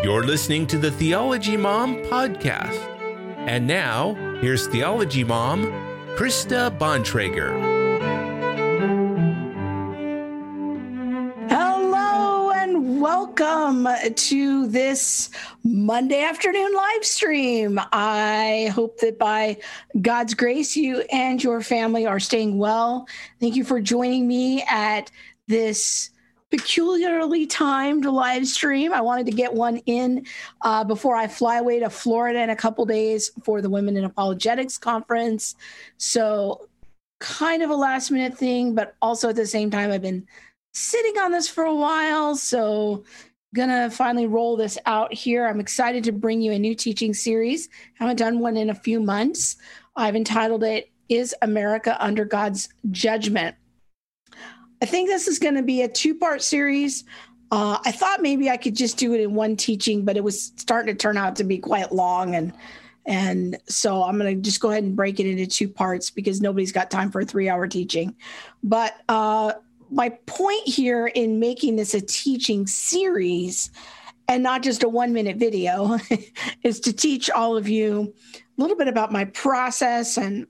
You're listening to the Theology Mom podcast. And now, here's Theology Mom, Krista Bontrager. Hello and welcome to this Monday afternoon live stream. I hope that by God's grace, you and your family are staying well. Thank you for joining me at this peculiarly timed live stream. I wanted to get one in uh, before I fly away to Florida in a couple days for the Women in Apologetics conference. So, kind of a last minute thing, but also at the same time, I've been sitting on this for a while. So, gonna finally roll this out here. I'm excited to bring you a new teaching series. Haven't done one in a few months. I've entitled it Is America Under God's Judgment? I think this is going to be a two part series. Uh, I thought maybe I could just do it in one teaching, but it was starting to turn out to be quite long, and and so I'm going to just go ahead and break it into two parts because nobody's got time for a three hour teaching. But uh, my point here in making this a teaching series and not just a one minute video is to teach all of you a little bit about my process and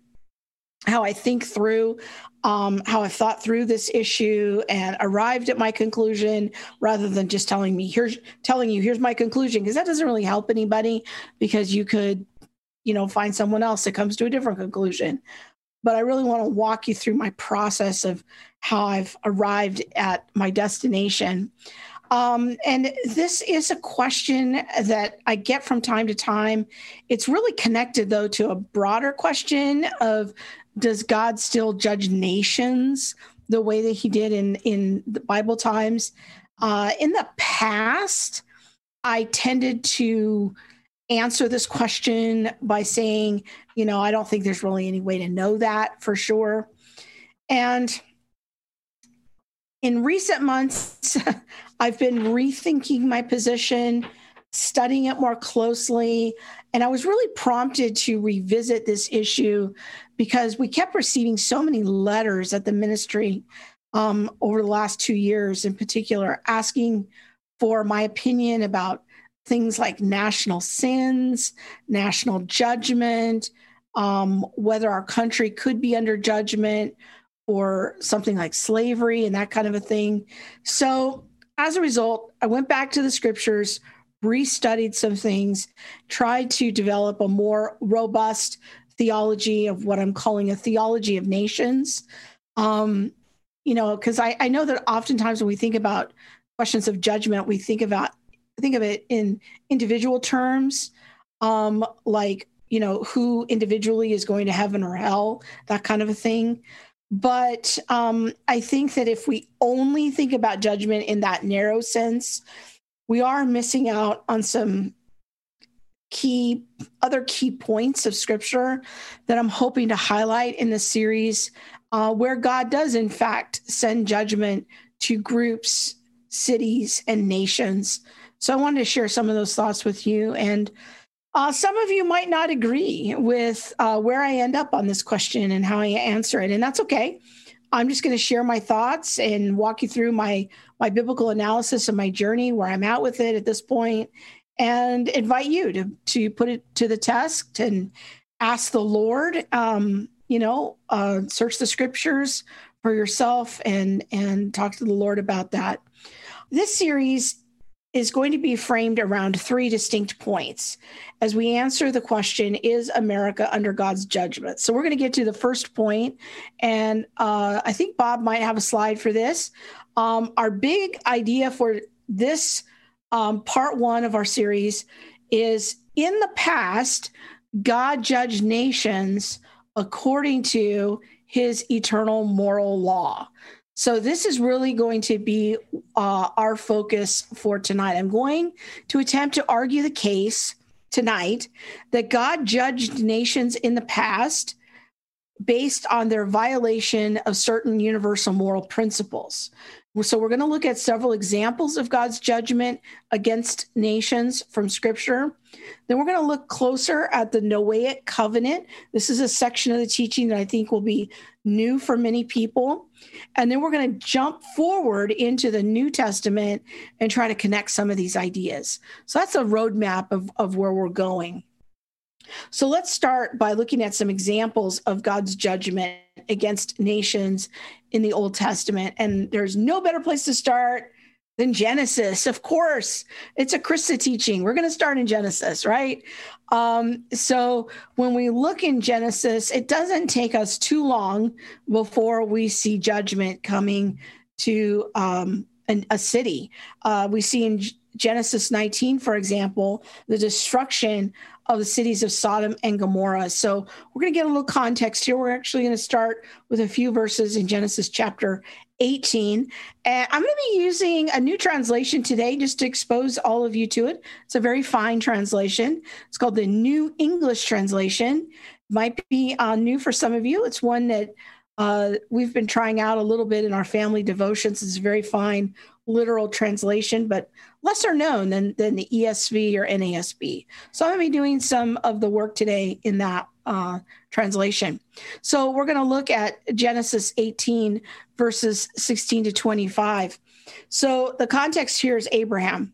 how I think through um, how I've thought through this issue and arrived at my conclusion rather than just telling me here's telling you here's my conclusion because that doesn't really help anybody because you could you know find someone else that comes to a different conclusion but I really want to walk you through my process of how I've arrived at my destination. Um, and this is a question that I get from time to time. It's really connected, though, to a broader question of does God still judge nations the way that he did in, in the Bible times? Uh, in the past, I tended to answer this question by saying, you know, I don't think there's really any way to know that for sure. And in recent months, I've been rethinking my position, studying it more closely, and I was really prompted to revisit this issue because we kept receiving so many letters at the ministry um, over the last two years, in particular, asking for my opinion about things like national sins, national judgment, um, whether our country could be under judgment or something like slavery and that kind of a thing. So, as a result, I went back to the scriptures, restudied some things, tried to develop a more robust theology of what I'm calling a theology of nations. Um, you know, because I, I know that oftentimes when we think about questions of judgment, we think about think of it in individual terms, um, like you know who individually is going to heaven or hell, that kind of a thing. But um, I think that if we only think about judgment in that narrow sense, we are missing out on some key other key points of scripture that I'm hoping to highlight in the series uh, where God does in fact send judgment to groups, cities, and nations. So I wanted to share some of those thoughts with you. And uh, some of you might not agree with uh, where I end up on this question and how I answer it, and that's okay. I'm just going to share my thoughts and walk you through my my biblical analysis of my journey, where I'm at with it at this point, and invite you to to put it to the test and ask the Lord. Um, you know, uh, search the scriptures for yourself and and talk to the Lord about that. This series is going to be framed around three distinct points as we answer the question Is America under God's judgment? So, we're going to get to the first point, and uh, I think Bob might have a slide for this. Um, our big idea for this um, part one of our series is in the past, God judged nations according to his eternal moral law. So, this is really going to be uh, our focus for tonight. I'm going to attempt to argue the case tonight that God judged nations in the past based on their violation of certain universal moral principles. So, we're going to look at several examples of God's judgment against nations from Scripture. Then, we're going to look closer at the Noahic covenant. This is a section of the teaching that I think will be new for many people. And then, we're going to jump forward into the New Testament and try to connect some of these ideas. So, that's a roadmap of, of where we're going. So let's start by looking at some examples of God's judgment against nations in the Old Testament. And there's no better place to start than Genesis. Of course, it's a Krista teaching. We're going to start in Genesis, right? Um, so when we look in Genesis, it doesn't take us too long before we see judgment coming to um, an, a city. Uh, we see in Genesis 19, for example, the destruction of the cities of Sodom and Gomorrah. So we're going to get a little context here. We're actually going to start with a few verses in Genesis chapter 18. And I'm going to be using a new translation today just to expose all of you to it. It's a very fine translation. It's called the New English Translation. Might be uh, new for some of you. It's one that uh, we've been trying out a little bit in our family devotions. It's a very fine literal translation, but lesser known than, than the ESV or NASB. So I'm going to be doing some of the work today in that uh, translation. So we're going to look at Genesis 18, verses 16 to 25. So the context here is Abraham.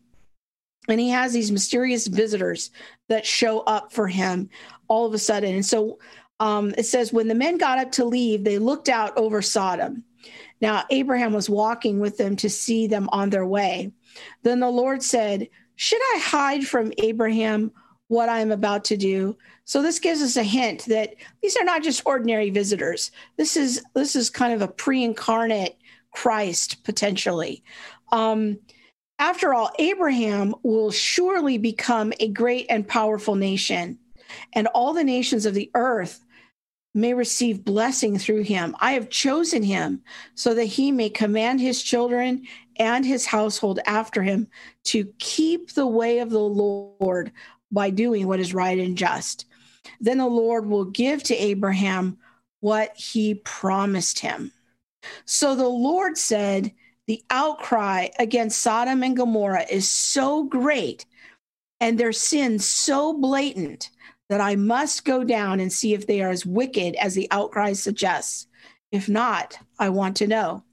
And he has these mysterious visitors that show up for him all of a sudden. And so um, it says, when the men got up to leave, they looked out over Sodom. Now, Abraham was walking with them to see them on their way. Then the Lord said, Should I hide from Abraham what I am about to do? So this gives us a hint that these are not just ordinary visitors. This is this is kind of a pre-incarnate Christ potentially. Um, after all, Abraham will surely become a great and powerful nation, and all the nations of the earth may receive blessing through him. I have chosen him so that he may command his children and his household after him to keep the way of the Lord by doing what is right and just. Then the Lord will give to Abraham what he promised him. So the Lord said, The outcry against Sodom and Gomorrah is so great and their sin so blatant that I must go down and see if they are as wicked as the outcry suggests. If not, I want to know.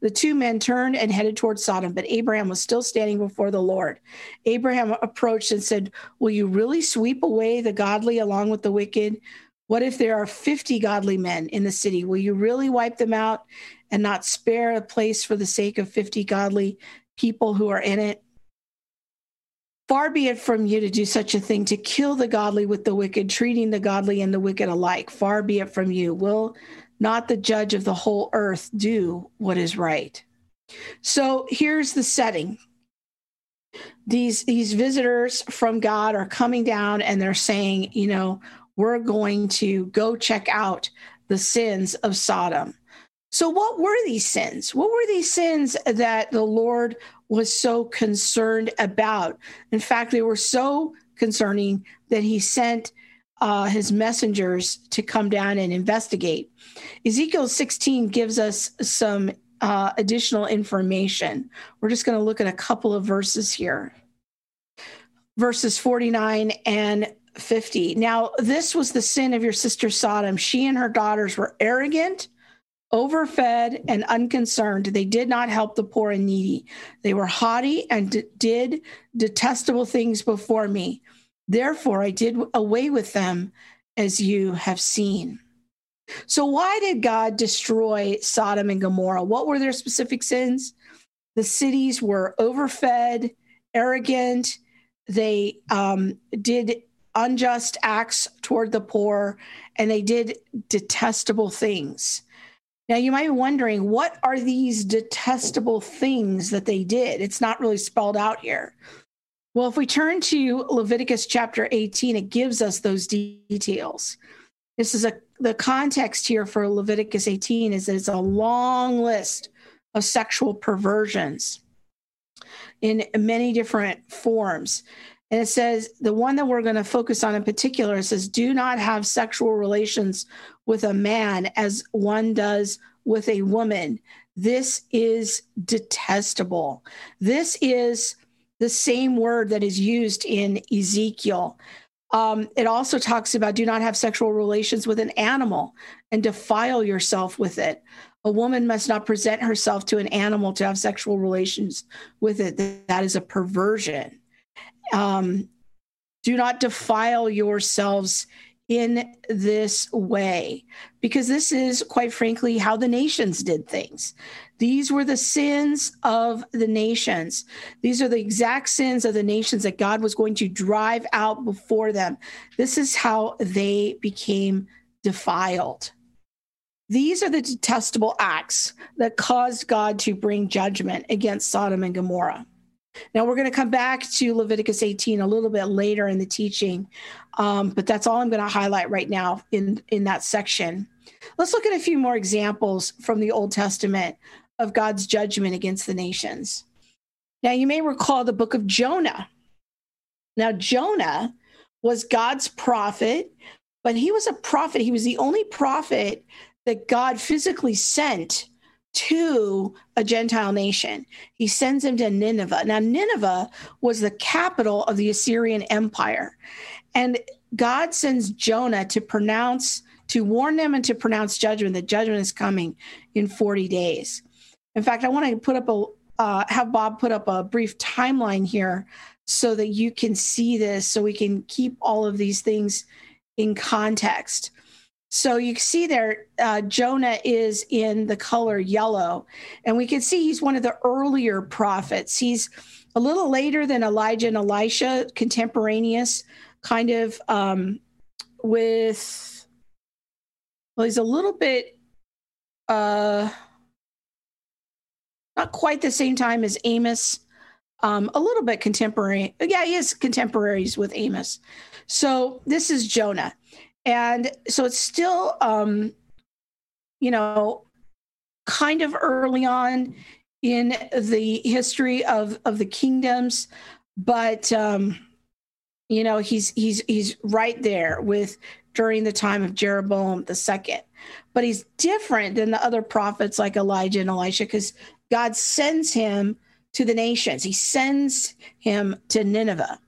The two men turned and headed toward Sodom, but Abraham was still standing before the Lord. Abraham approached and said, Will you really sweep away the godly along with the wicked? What if there are 50 godly men in the city? Will you really wipe them out and not spare a place for the sake of 50 godly people who are in it? Far be it from you to do such a thing, to kill the godly with the wicked, treating the godly and the wicked alike. Far be it from you. Will not the judge of the whole earth do what is right? So here's the setting. These these visitors from God are coming down and they're saying, you know, we're going to go check out the sins of Sodom. So, what were these sins? What were these sins that the Lord was so concerned about. In fact, they were so concerning that he sent uh, his messengers to come down and investigate. Ezekiel 16 gives us some uh, additional information. We're just going to look at a couple of verses here. Verses 49 and 50. Now, this was the sin of your sister Sodom. She and her daughters were arrogant overfed and unconcerned. They did not help the poor and needy. They were haughty and d- did detestable things before me. Therefore, I did away with them as you have seen. So, why did God destroy Sodom and Gomorrah? What were their specific sins? The cities were overfed, arrogant. They um, did unjust acts toward the poor, and they did detestable things. Now, you might be wondering, what are these detestable things that they did? It's not really spelled out here. Well, if we turn to Leviticus chapter 18, it gives us those details. This is a the context here for Leviticus 18 is that it's a long list of sexual perversions in many different forms. And it says the one that we're going to focus on in particular it says, do not have sexual relations with a man as one does with a woman. This is detestable. This is the same word that is used in Ezekiel. Um, it also talks about do not have sexual relations with an animal and defile yourself with it. A woman must not present herself to an animal to have sexual relations with it. That is a perversion. Um, do not defile yourselves in this way, because this is, quite frankly, how the nations did things. These were the sins of the nations. These are the exact sins of the nations that God was going to drive out before them. This is how they became defiled. These are the detestable acts that caused God to bring judgment against Sodom and Gomorrah. Now, we're going to come back to Leviticus 18 a little bit later in the teaching, um, but that's all I'm going to highlight right now in, in that section. Let's look at a few more examples from the Old Testament of God's judgment against the nations. Now, you may recall the book of Jonah. Now, Jonah was God's prophet, but he was a prophet. He was the only prophet that God physically sent to a Gentile nation. He sends him to Nineveh. Now, Nineveh was the capital of the Assyrian Empire. And God sends Jonah to pronounce, to warn them and to pronounce judgment. The judgment is coming in 40 days. In fact, I want to put up a, uh, have Bob put up a brief timeline here so that you can see this, so we can keep all of these things in context. So you see there, uh, Jonah is in the color yellow, and we can see he's one of the earlier prophets. He's a little later than Elijah and Elisha, contemporaneous, kind of um, with. Well, he's a little bit, uh, not quite the same time as Amos. Um, a little bit contemporary. Yeah, he is contemporaries with Amos. So this is Jonah and so it's still um you know kind of early on in the history of of the kingdoms but um you know he's he's he's right there with during the time of Jeroboam the second. But he's different than the other prophets like Elijah and Elisha because God sends him to the nations. He sends him to Nineveh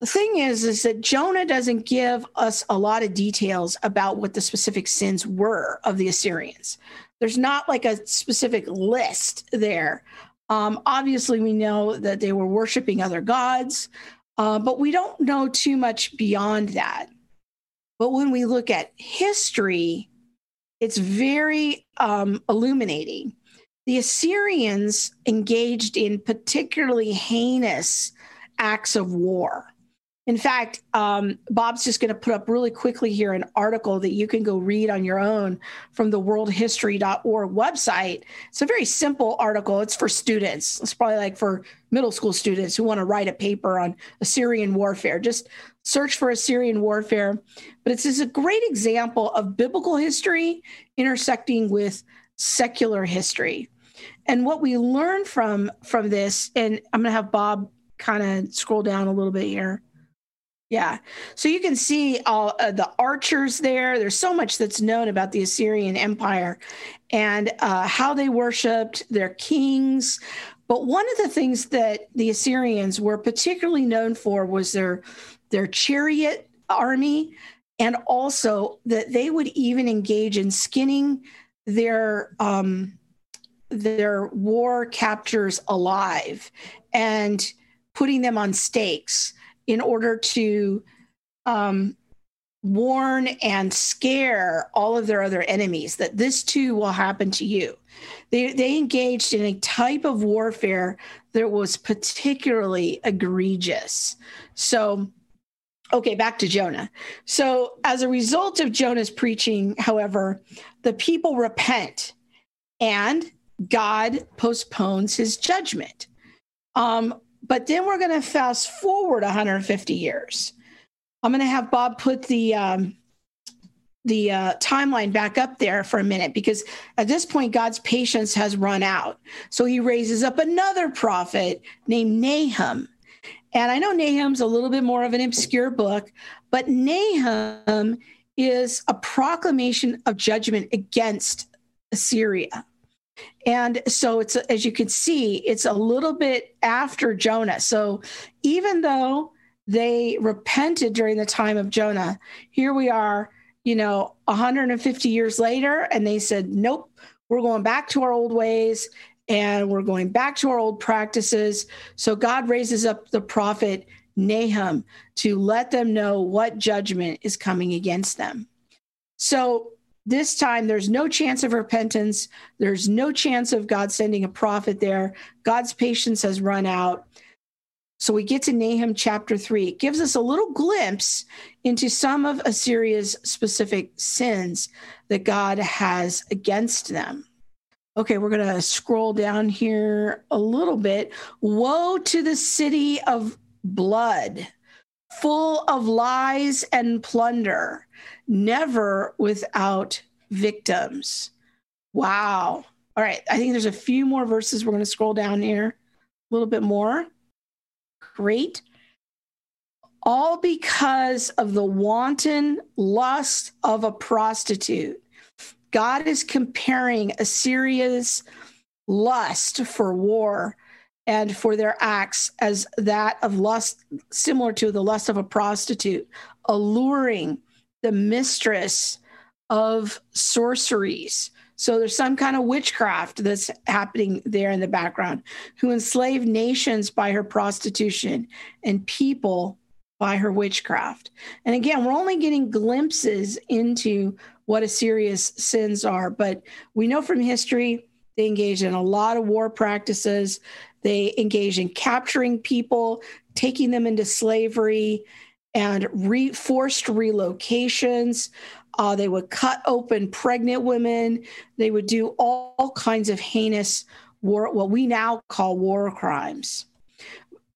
the thing is, is that Jonah doesn't give us a lot of details about what the specific sins were of the Assyrians. There's not like a specific list there. Um, obviously, we know that they were worshiping other gods, uh, but we don't know too much beyond that. But when we look at history, it's very um, illuminating. The Assyrians engaged in particularly heinous acts of war. In fact, um, Bob's just going to put up really quickly here an article that you can go read on your own from the worldhistory.org website. It's a very simple article. It's for students. It's probably like for middle school students who want to write a paper on Assyrian warfare. Just search for Assyrian warfare. But it's just a great example of biblical history intersecting with secular history. And what we learn from from this, and I'm going to have Bob kind of scroll down a little bit here yeah. So you can see all uh, the archers there. There's so much that's known about the Assyrian Empire and uh, how they worshiped their kings. But one of the things that the Assyrians were particularly known for was their their chariot army and also that they would even engage in skinning their um, their war captors alive and putting them on stakes in order to um, warn and scare all of their other enemies that this too will happen to you. They, they engaged in a type of warfare that was particularly egregious. So, okay, back to Jonah. So, as a result of Jonah's preaching, however, the people repent and God postpones his judgment. Um, but then we're going to fast forward 150 years. I'm going to have Bob put the um, the uh, timeline back up there for a minute because at this point God's patience has run out. So he raises up another prophet named Nahum, And I know Nahum's a little bit more of an obscure book, but Nahum is a proclamation of judgment against Assyria. And so it's as you can see, it's a little bit after Jonah. So even though they repented during the time of Jonah, here we are, you know, 150 years later, and they said, Nope, we're going back to our old ways and we're going back to our old practices. So God raises up the prophet Nahum to let them know what judgment is coming against them. So this time, there's no chance of repentance. There's no chance of God sending a prophet there. God's patience has run out. So we get to Nahum chapter three. It gives us a little glimpse into some of Assyria's specific sins that God has against them. Okay, we're going to scroll down here a little bit. Woe to the city of blood, full of lies and plunder never without victims. Wow. All right. I think there's a few more verses. We're going to scroll down here a little bit more. Great. All because of the wanton lust of a prostitute. God is comparing Assyria's lust for war and for their acts as that of lust, similar to the lust of a prostitute, alluring the mistress of sorceries. So there's some kind of witchcraft that's happening there in the background, who enslaved nations by her prostitution and people by her witchcraft. And again, we're only getting glimpses into what Assyria's sins are, but we know from history they engaged in a lot of war practices. They engaged in capturing people, taking them into slavery, and re- forced relocations. Uh, they would cut open pregnant women. They would do all, all kinds of heinous war, what we now call war crimes.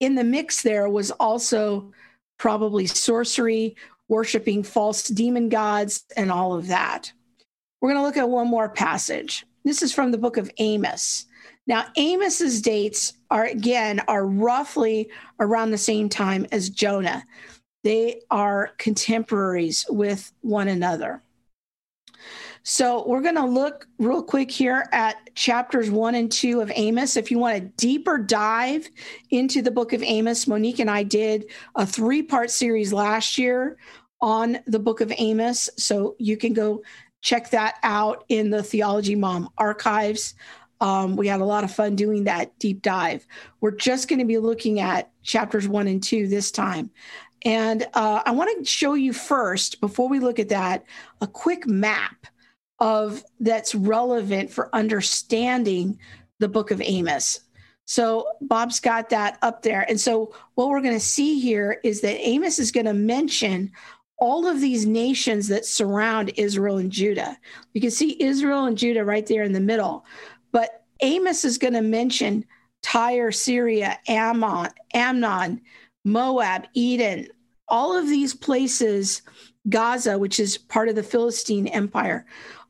In the mix, there was also probably sorcery, worshiping false demon gods, and all of that. We're going to look at one more passage. This is from the book of Amos. Now, Amos's dates are again are roughly around the same time as Jonah. They are contemporaries with one another. So we're going to look real quick here at chapters one and two of Amos. If you want a deeper dive into the book of Amos, Monique and I did a three part series last year on the book of Amos. So you can go check that out in the Theology Mom archives. Um, we had a lot of fun doing that deep dive. We're just going to be looking at chapters one and two this time. And uh, I want to show you first, before we look at that, a quick map of that's relevant for understanding the book of Amos. So Bob's got that up there. And so what we're going to see here is that Amos is going to mention all of these nations that surround Israel and Judah. You can see Israel and Judah right there in the middle. But Amos is going to mention Tyre, Syria, Ammon, Amnon, Moab, Edom, all of these places, Gaza, which is part of the Philistine Empire,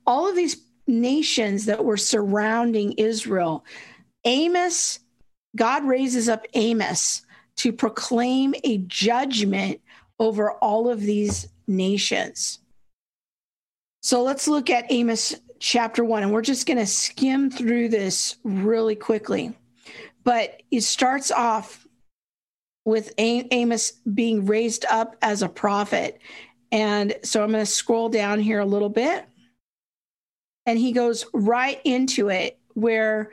all of these nations that were surrounding Israel, Amos, God raises up Amos to proclaim a judgment over all of these nations. So let's look at Amos chapter one, and we're just going to skim through this really quickly. But it starts off with Amos being raised up as a prophet. And so I'm going to scroll down here a little bit. And he goes right into it where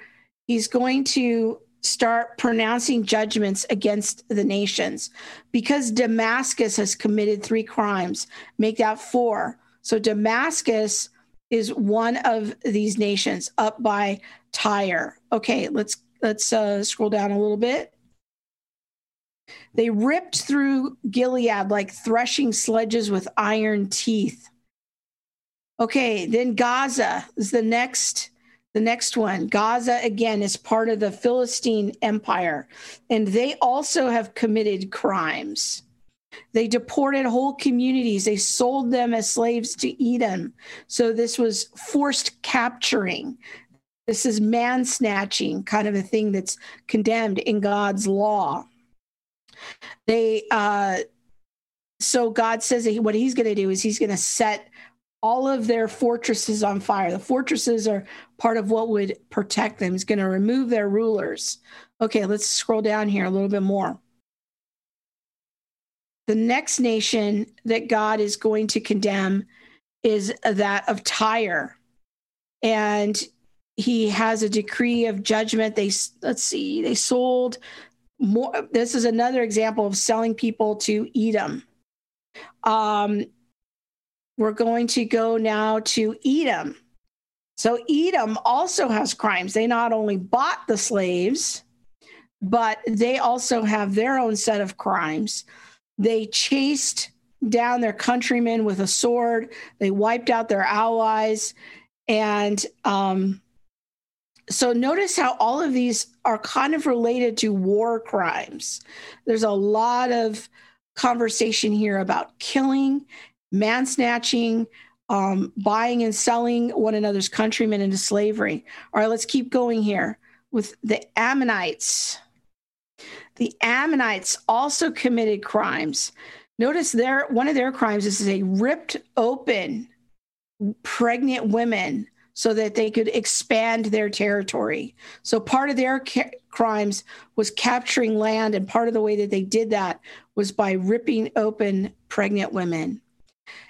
he's going to start pronouncing judgments against the nations because Damascus has committed three crimes, make that four. So Damascus is one of these nations up by Tyre. Okay, let's let's uh, scroll down a little bit. They ripped through Gilead like threshing sledges with iron teeth. Okay, then Gaza is the next the next one. Gaza again is part of the Philistine Empire and they also have committed crimes. They deported whole communities. They sold them as slaves to Edom. So this was forced capturing. This is man snatching, kind of a thing that's condemned in God's law. They, uh, so God says that what he's going to do is he's going to set all of their fortresses on fire. The fortresses are part of what would protect them. He's going to remove their rulers. Okay, let's scroll down here a little bit more. The next nation that God is going to condemn is that of Tyre. And he has a decree of judgment. They, let's see, they sold more. This is another example of selling people to Edom. Um, we're going to go now to Edom. So Edom also has crimes. They not only bought the slaves, but they also have their own set of crimes. They chased down their countrymen with a sword, they wiped out their allies. And um, so notice how all of these are kind of related to war crimes. There's a lot of conversation here about killing, man snatching, um, buying and selling one another's countrymen into slavery. All right, let's keep going here with the Ammonites. The Ammonites also committed crimes. Notice their one of their crimes is they ripped open pregnant women so that they could expand their territory. So part of their ca- crimes was capturing land, and part of the way that they did that was by ripping open pregnant women.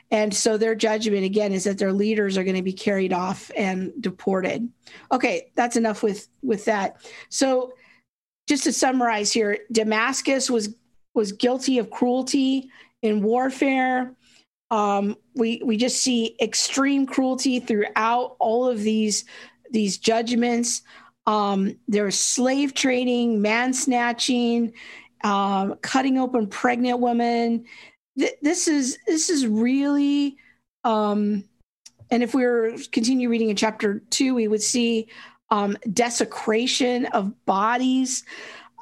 And so their judgment again is that their leaders are going to be carried off and deported. Okay, that's enough with with that. So just to summarize here, Damascus was was guilty of cruelty in warfare. Um, we we just see extreme cruelty throughout all of these these judgments. Um, there's slave trading, man snatching, um, cutting open pregnant women. Th- this is this is really, um, and if we were continue reading in chapter two, we would see um, desecration of bodies.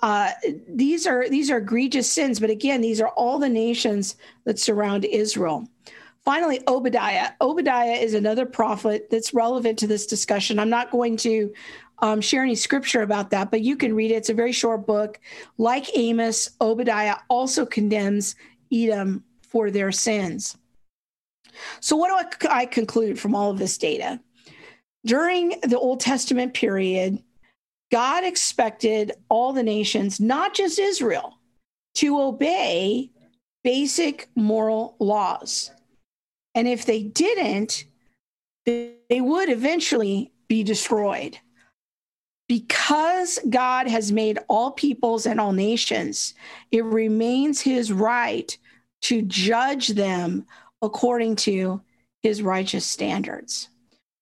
Uh, these are these are egregious sins, but again, these are all the nations that surround Israel. Finally, Obadiah. Obadiah is another prophet that's relevant to this discussion. I'm not going to um, share any scripture about that, but you can read it. It's a very short book. Like Amos, Obadiah also condemns Edom for their sins. So, what do I, I conclude from all of this data? During the Old Testament period, God expected all the nations, not just Israel, to obey basic moral laws. And if they didn't, they would eventually be destroyed. Because God has made all peoples and all nations, it remains his right to judge them according to his righteous standards.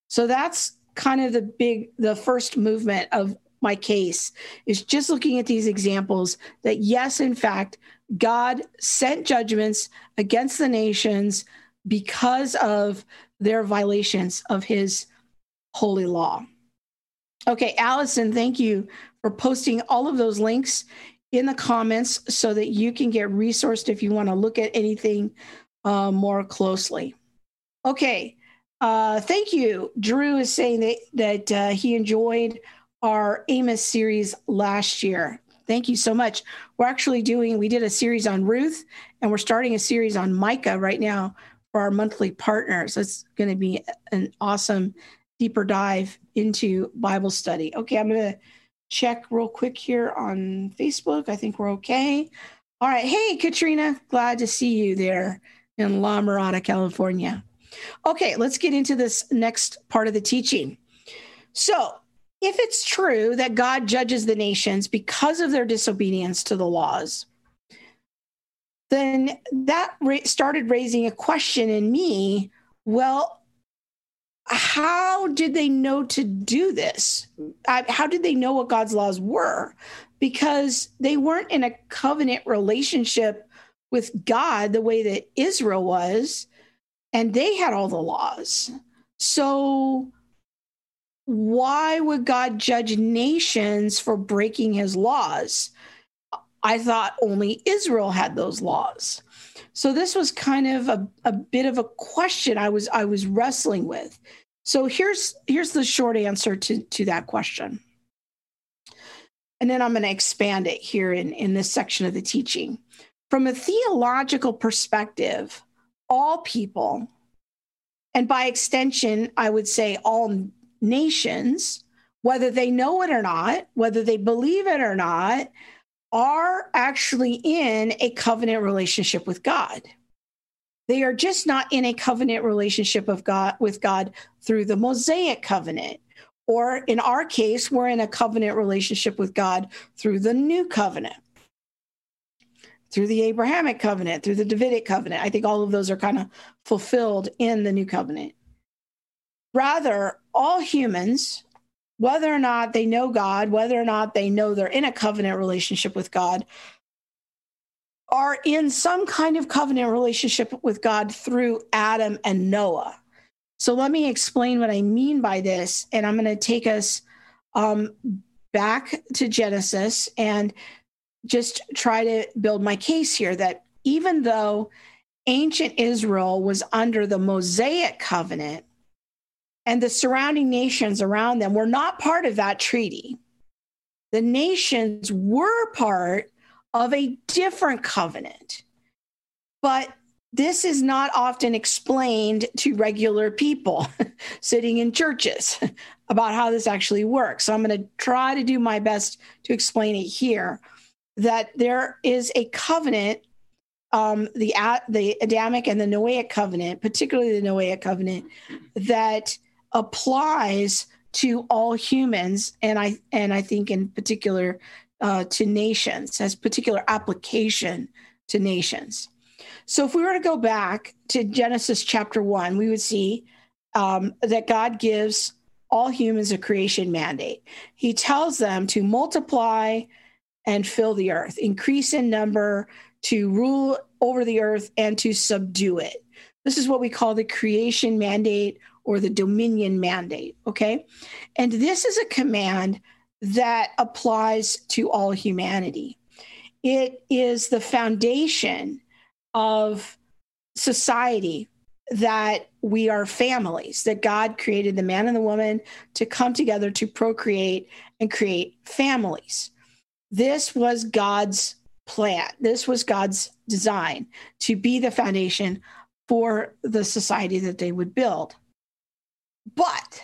So that's kind of the big, the first movement of my case is just looking at these examples that, yes, in fact, God sent judgments against the nations because of their violations of his holy law. Okay, Allison, thank you for posting all of those links in the comments so that you can get resourced if you want to look at anything uh, more closely. Okay, uh, thank you. Drew is saying that that uh, he enjoyed our Amos series last year. Thank you so much. We're actually doing. We did a series on Ruth, and we're starting a series on Micah right now for our monthly partners. It's going to be an awesome deeper dive into Bible study. Okay, I'm going to check real quick here on Facebook. I think we're okay. All right. Hey, Katrina, glad to see you there in La Mirada, California. Okay, let's get into this next part of the teaching. So, if it's true that God judges the nations because of their disobedience to the laws, then that started raising a question in me. Well, how did they know to do this? how did they know what God's laws were? Because they weren't in a covenant relationship with God the way that Israel was and they had all the laws. So why would God judge nations for breaking his laws? I thought only Israel had those laws. So this was kind of a, a bit of a question I was I was wrestling with. So here's here's the short answer to, to that question. and then I'm going to expand it here in, in this section of the teaching. From a theological perspective, all people, and by extension, I would say all nations, whether they know it or not, whether they believe it or not, are actually in a covenant relationship with God. They are just not in a covenant relationship of God with God through the Mosaic covenant. Or in our case, we're in a covenant relationship with God through the new covenant, through the Abrahamic covenant, through the Davidic covenant. I think all of those are kind of fulfilled in the new covenant. Rather, all humans, whether or not they know God, whether or not they know they're in a covenant relationship with God, are in some kind of covenant relationship with God through Adam and Noah. So let me explain what I mean by this. And I'm going to take us um, back to Genesis and just try to build my case here that even though ancient Israel was under the Mosaic covenant and the surrounding nations around them were not part of that treaty, the nations were part of a different covenant. But this is not often explained to regular people sitting in churches about how this actually works. So I'm going to try to do my best to explain it here that there is a covenant um, the the Adamic and the Noahic covenant, particularly the Noahic covenant, that applies to all humans, and I and I think in particular uh, to nations, has particular application to nations. So if we were to go back to Genesis chapter one, we would see um, that God gives all humans a creation mandate. He tells them to multiply and fill the earth, increase in number, to rule over the earth, and to subdue it. This is what we call the creation mandate or the dominion mandate. Okay. And this is a command that applies to all humanity. It is the foundation of society that we are families, that God created the man and the woman to come together to procreate and create families. This was God's plan. This was God's design to be the foundation for the society that they would build. But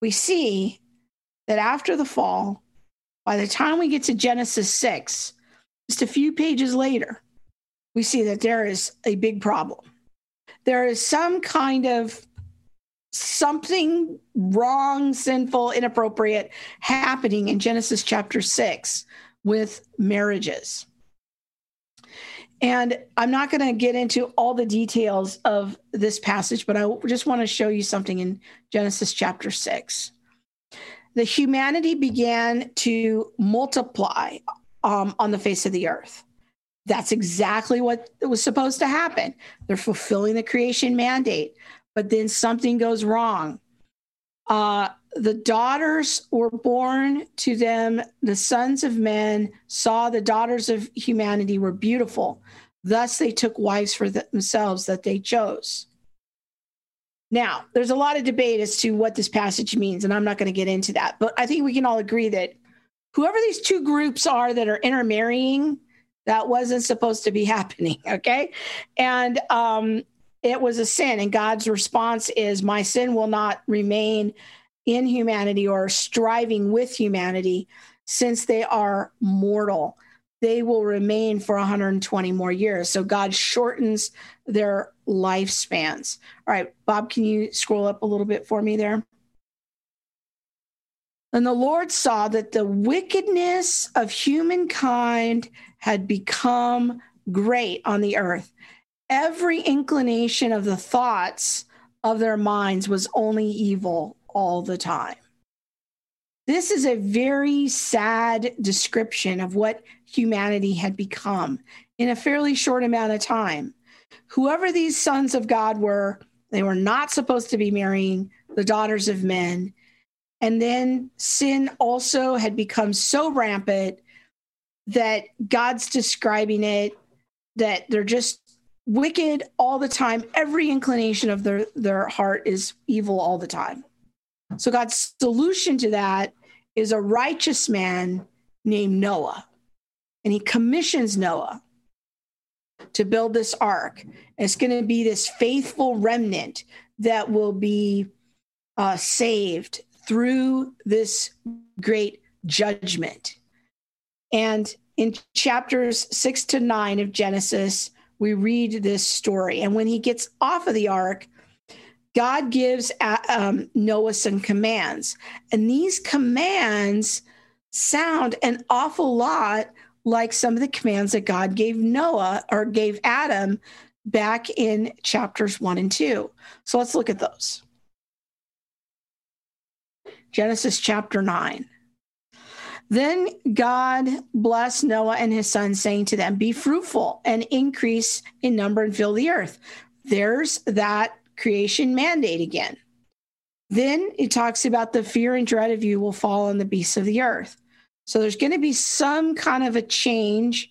we see that after the fall, by the time we get to Genesis 6, just a few pages later, we see that there is a big problem. There is some kind of something wrong, sinful, inappropriate happening in Genesis chapter 6 with marriages. And I'm not going to get into all the details of this passage, but I just want to show you something in Genesis chapter 6. The humanity began to multiply um, on the face of the earth. That's exactly what was supposed to happen. They're fulfilling the creation mandate, but then something goes wrong. Uh, the daughters were born to them. The sons of men saw the daughters of humanity were beautiful. Thus, they took wives for themselves that they chose. Now, there's a lot of debate as to what this passage means, and I'm not going to get into that. But I think we can all agree that whoever these two groups are that are intermarrying, that wasn't supposed to be happening. Okay. And um, it was a sin. And God's response is, My sin will not remain in humanity or striving with humanity since they are mortal. They will remain for 120 more years. So God shortens their lifespans. All right, Bob, can you scroll up a little bit for me there? And the Lord saw that the wickedness of humankind had become great on the earth. Every inclination of the thoughts of their minds was only evil all the time. This is a very sad description of what humanity had become in a fairly short amount of time. Whoever these sons of God were, they were not supposed to be marrying the daughters of men. And then sin also had become so rampant that God's describing it that they're just wicked all the time. Every inclination of their, their heart is evil all the time. So God's solution to that is a righteous man named Noah. And he commissions Noah to build this ark. It's going to be this faithful remnant that will be uh, saved through this great judgment. And in chapters six to nine of Genesis, we read this story. And when he gets off of the ark, God gives uh, um, Noah some commands. And these commands sound an awful lot like some of the commands that God gave Noah or gave Adam back in chapters one and two. So let's look at those. Genesis chapter 9. Then God blessed Noah and his sons, saying to them, Be fruitful and increase in number and fill the earth. There's that creation mandate again. Then it talks about the fear and dread of you will fall on the beasts of the earth. So there's going to be some kind of a change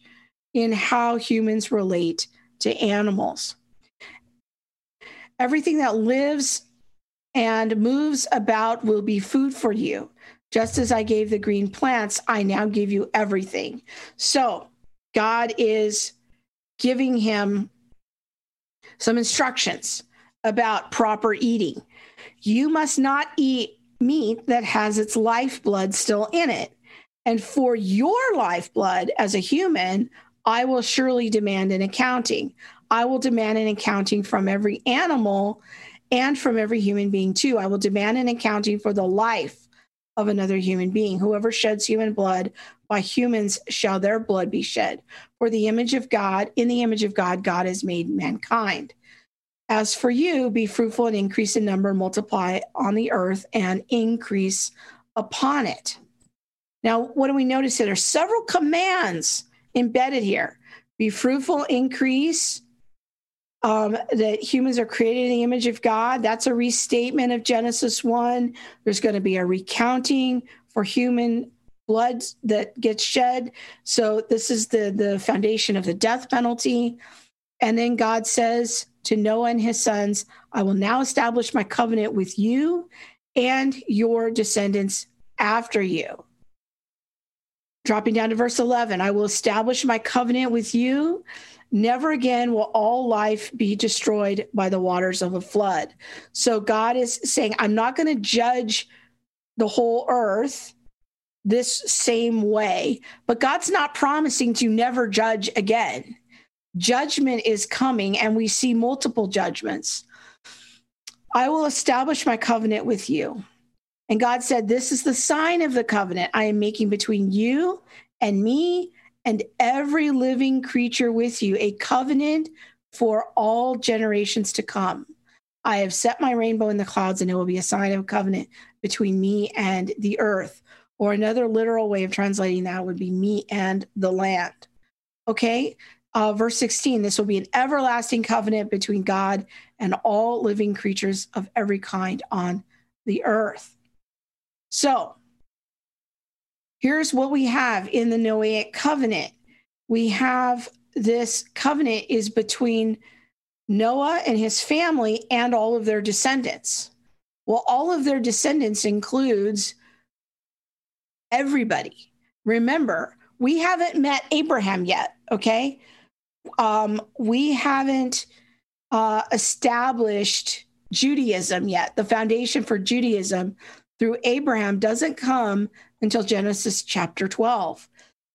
in how humans relate to animals. Everything that lives and moves about will be food for you. Just as I gave the green plants, I now give you everything. So God is giving him some instructions about proper eating. You must not eat meat that has its lifeblood still in it. And for your lifeblood as a human, I will surely demand an accounting. I will demand an accounting from every animal and from every human being, too. I will demand an accounting for the life of another human being. Whoever sheds human blood, by humans shall their blood be shed. For the image of God, in the image of God, God has made mankind. As for you, be fruitful and increase in number, multiply on the earth and increase upon it. Now, what do we notice here? There's several commands embedded here. Be fruitful, increase, um, that humans are created in the image of God. That's a restatement of Genesis 1. There's going to be a recounting for human blood that gets shed. So this is the, the foundation of the death penalty. And then God says to Noah and his sons, I will now establish my covenant with you and your descendants after you. Dropping down to verse 11, I will establish my covenant with you Never again will all life be destroyed by the waters of a flood. So God is saying, I'm not going to judge the whole earth this same way, but God's not promising to never judge again. Judgment is coming, and we see multiple judgments. I will establish my covenant with you. And God said, This is the sign of the covenant I am making between you and me and every living creature with you, a covenant for all generations to come. I have set my rainbow in the clouds, and it will be a sign of a covenant between me and the earth. Or another literal way of translating that would be me and the land. Okay, uh, verse 16 this will be an everlasting covenant between God and all living creatures of every kind on the earth. So, here's what we have in the Noahic covenant. We have this covenant is between Noah and his family and all of their descendants. Well, all of their descendants includes everybody. Remember, we haven't met Abraham yet, okay? Um, we haven't uh, established Judaism yet. The foundation for Judaism through Abraham doesn't come until Genesis chapter 12.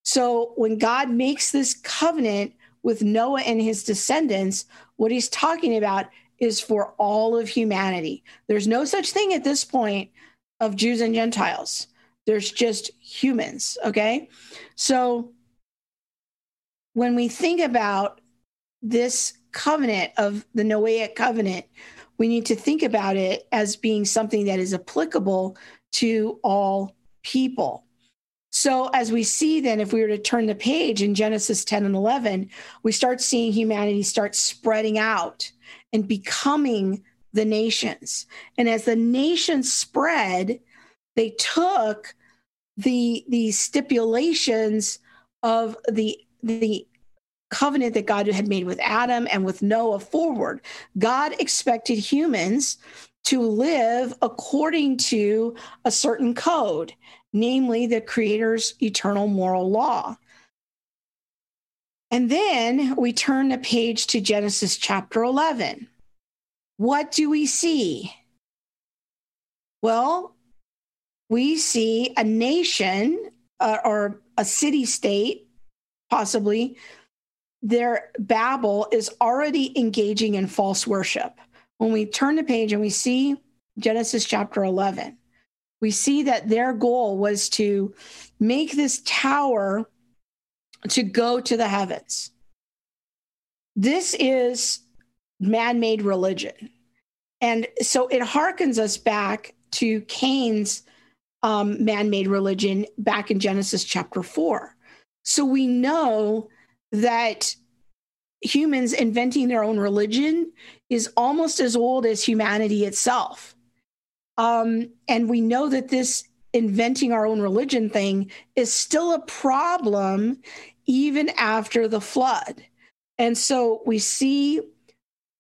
So when God makes this covenant with Noah and his descendants, what he's talking about is for all of humanity. There's no such thing at this point of Jews and Gentiles. There's just humans, okay? So when we think about this covenant of the Noahic covenant, we need to think about it as being something that is applicable to all people. So, as we see then, if we were to turn the page in Genesis 10 and 11, we start seeing humanity start spreading out and becoming the nations. And as the nations spread, they took the, the stipulations of the, the covenant that God had made with Adam and with Noah forward. God expected humans to live according to a certain code. namely the Creator's eternal moral law. And then we turn the page to Genesis chapter 11. What do we see? Well, we see a nation uh, or a city state, possibly, their Babel is already engaging in false worship. When we turn the page and we see Genesis chapter 11, we see that their goal was to make this tower to go to the heavens. This is man made religion. And so it harkens us back to Cain's um, man made religion back in Genesis chapter 4. So we know that humans inventing their own religion is almost as old as humanity itself. Um, and we know that this inventing our own religion thing is still a problem even after the flood. And so we see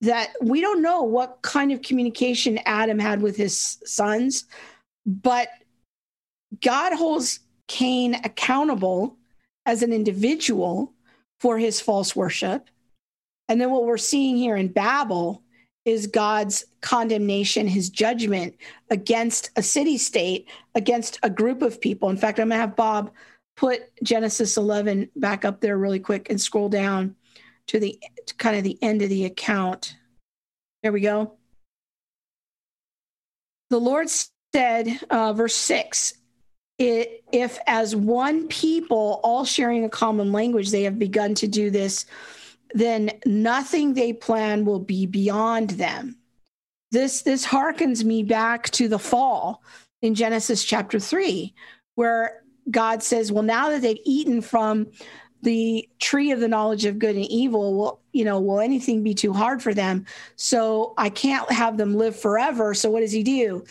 that we don't know what kind of communication Adam had with his sons, but God holds Cain accountable as an individual for his false worship. And then what we're seeing here in Babel is God's condemnation, his judgment against a city state, against a group of people. In fact, I'm going to have Bob put Genesis 11 back up there really quick and scroll down to the to kind of the end of the account. There we go. The Lord said, uh, verse 6 it, if as one people, all sharing a common language, they have begun to do this, then nothing they plan will be beyond them. This this harkens me back to the fall in Genesis chapter three, where God says, "Well, now that they've eaten from the tree of the knowledge of good and evil, will you know, will anything be too hard for them? So I can't have them live forever. So what does He do?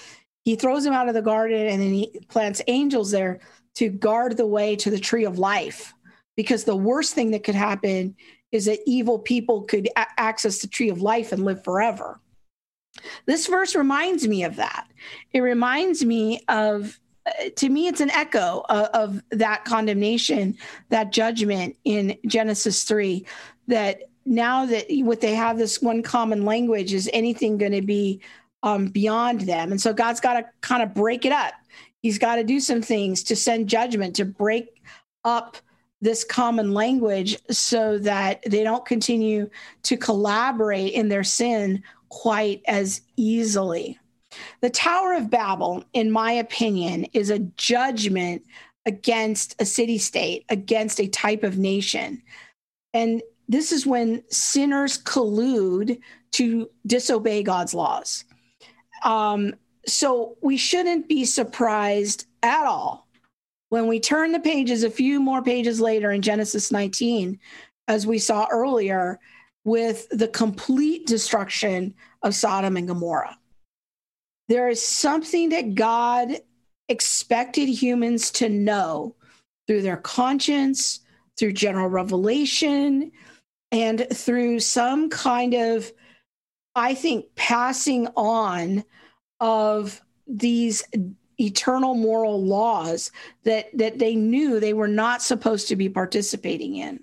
He throws them out of the garden and then he plants angels there to guard the way to the tree of life. Because the worst thing that could happen is that evil people could a- access the tree of life and live forever. This verse reminds me of that. It reminds me of, uh, to me, it's an echo of, of that condemnation, that judgment in Genesis 3 that now that what they have this one common language is anything going to be um, beyond them. And so God's got to kind of break it up. He's got to do some things to send judgment, to break up this common language so that they don't continue to collaborate in their sin quite as easily. The Tower of Babel, in my opinion, is a judgment against a city state, against a type of nation. And this is when sinners collude to disobey God's laws. Um, so we shouldn't be surprised at all when we turn the pages a few more pages later in Genesis 19, as we saw earlier, with the complete destruction of Sodom and Gomorrah. There is something that God expected humans to know through their conscience, through general revelation, and through some kind of I think, passing on of these eternal moral laws that, that they knew they were not supposed to be participating in.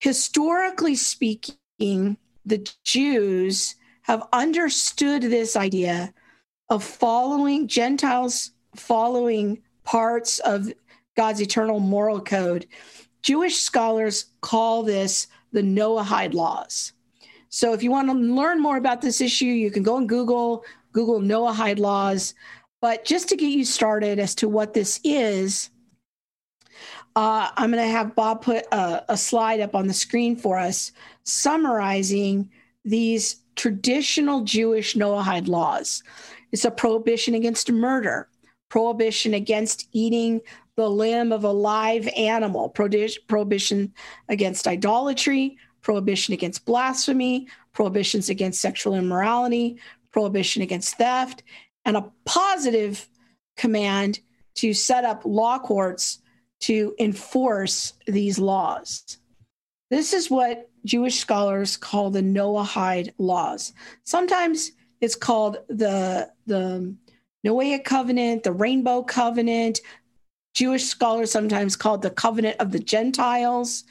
Historically speaking, the Jews have understood this idea of following Gentiles, following parts of God's eternal moral code. Jewish scholars call this the Noahide laws. So if you want to learn more about this issue, you can go and Google Google Noahide laws. But just to get you started as to what this is, uh, I'm going to have Bob put a, a slide up on the screen for us summarizing these traditional Jewish Noahide laws. It's a prohibition against murder, prohibition against eating the limb of a live animal, prohibition against idolatry, prohibition against blasphemy, prohibitions against sexual immorality, prohibition against theft, and a positive command to set up law courts to enforce these laws. This is what Jewish scholars call the Noahide laws. Sometimes it's called the, the Noahic covenant, the rainbow covenant. Jewish scholars sometimes called the covenant of the Gentiles.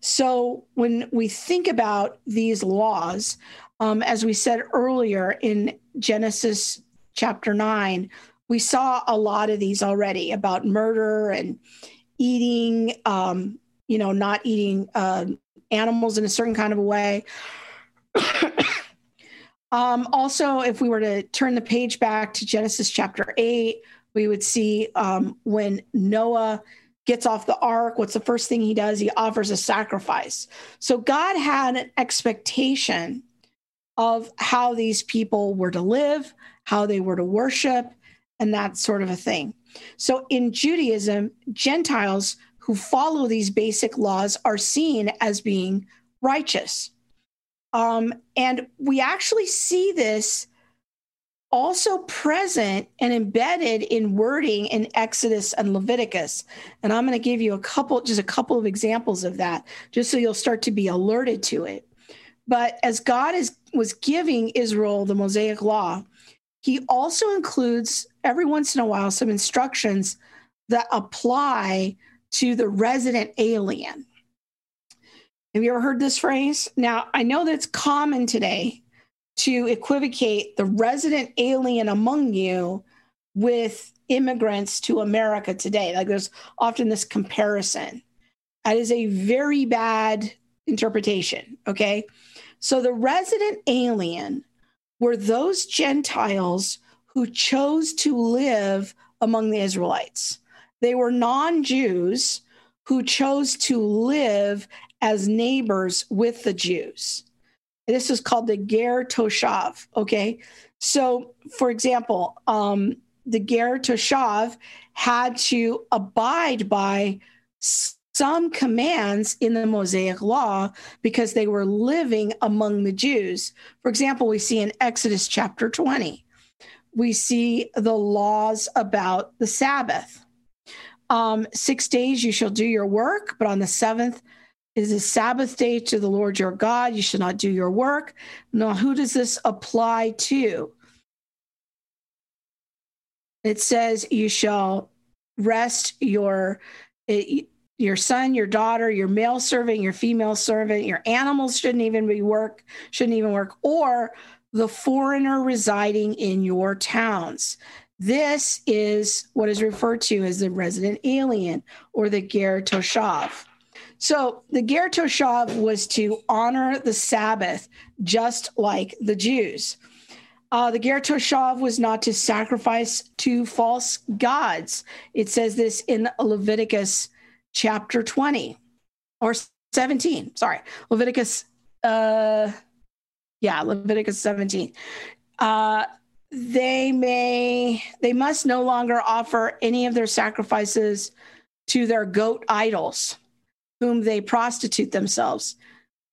So when we think about these laws, um, as we said earlier in Genesis chapter 9, we saw a lot of these already about murder and eating, um, you know, not eating uh, animals in a certain kind of a way. um, also, if we were to turn the page back to Genesis chapter 8, we would see um, when Noah gets off the ark, what's the first thing he does? He offers a sacrifice. So God had an expectation of how these people were to live, how they were to worship, and that sort of a thing. So in Judaism, Gentiles who follow these basic laws are seen as being righteous. Um, and we actually see this also present and embedded in wording in Exodus and Leviticus. And I'm going to give you a couple, just a couple of examples of that, just so you'll start to be alerted to it. But as God is, was giving Israel the Mosaic Law, he also includes every once in a while some instructions that apply to the resident alien. Have you ever heard this phrase? Now, I know that's common today to equivocate the resident alien among you with immigrants to America today. Like there's often this comparison. That is a very bad interpretation. Okay. So the resident alien were those Gentiles who chose to live among the Israelites. They were non Jews who chose to live as neighbors with the Jews. This is called the Ger Toshav. Okay. So, for example, um, the Ger Toshav had to abide by some commands in the Mosaic law because they were living among the Jews. For example, we see in Exodus chapter 20, we see the laws about the Sabbath. Um, six days you shall do your work, but on the seventh is a Sabbath day to the Lord your God. You should not do your work. Now, who does this apply to? It says, You shall rest your. It, your son, your daughter, your male servant, your female servant, your animals shouldn't even be work, shouldn't even work, or the foreigner residing in your towns. This is what is referred to as the resident alien or the Ger Toshav. So the Ger Toshav was to honor the Sabbath just like the Jews. Uh, the Ger Toshav was not to sacrifice to false gods. It says this in Leviticus chapter 20 or 17. Sorry, Leviticus. Uh, yeah, Leviticus 17. Uh, they may they must no longer offer any of their sacrifices to their goat idols whom they prostitute themselves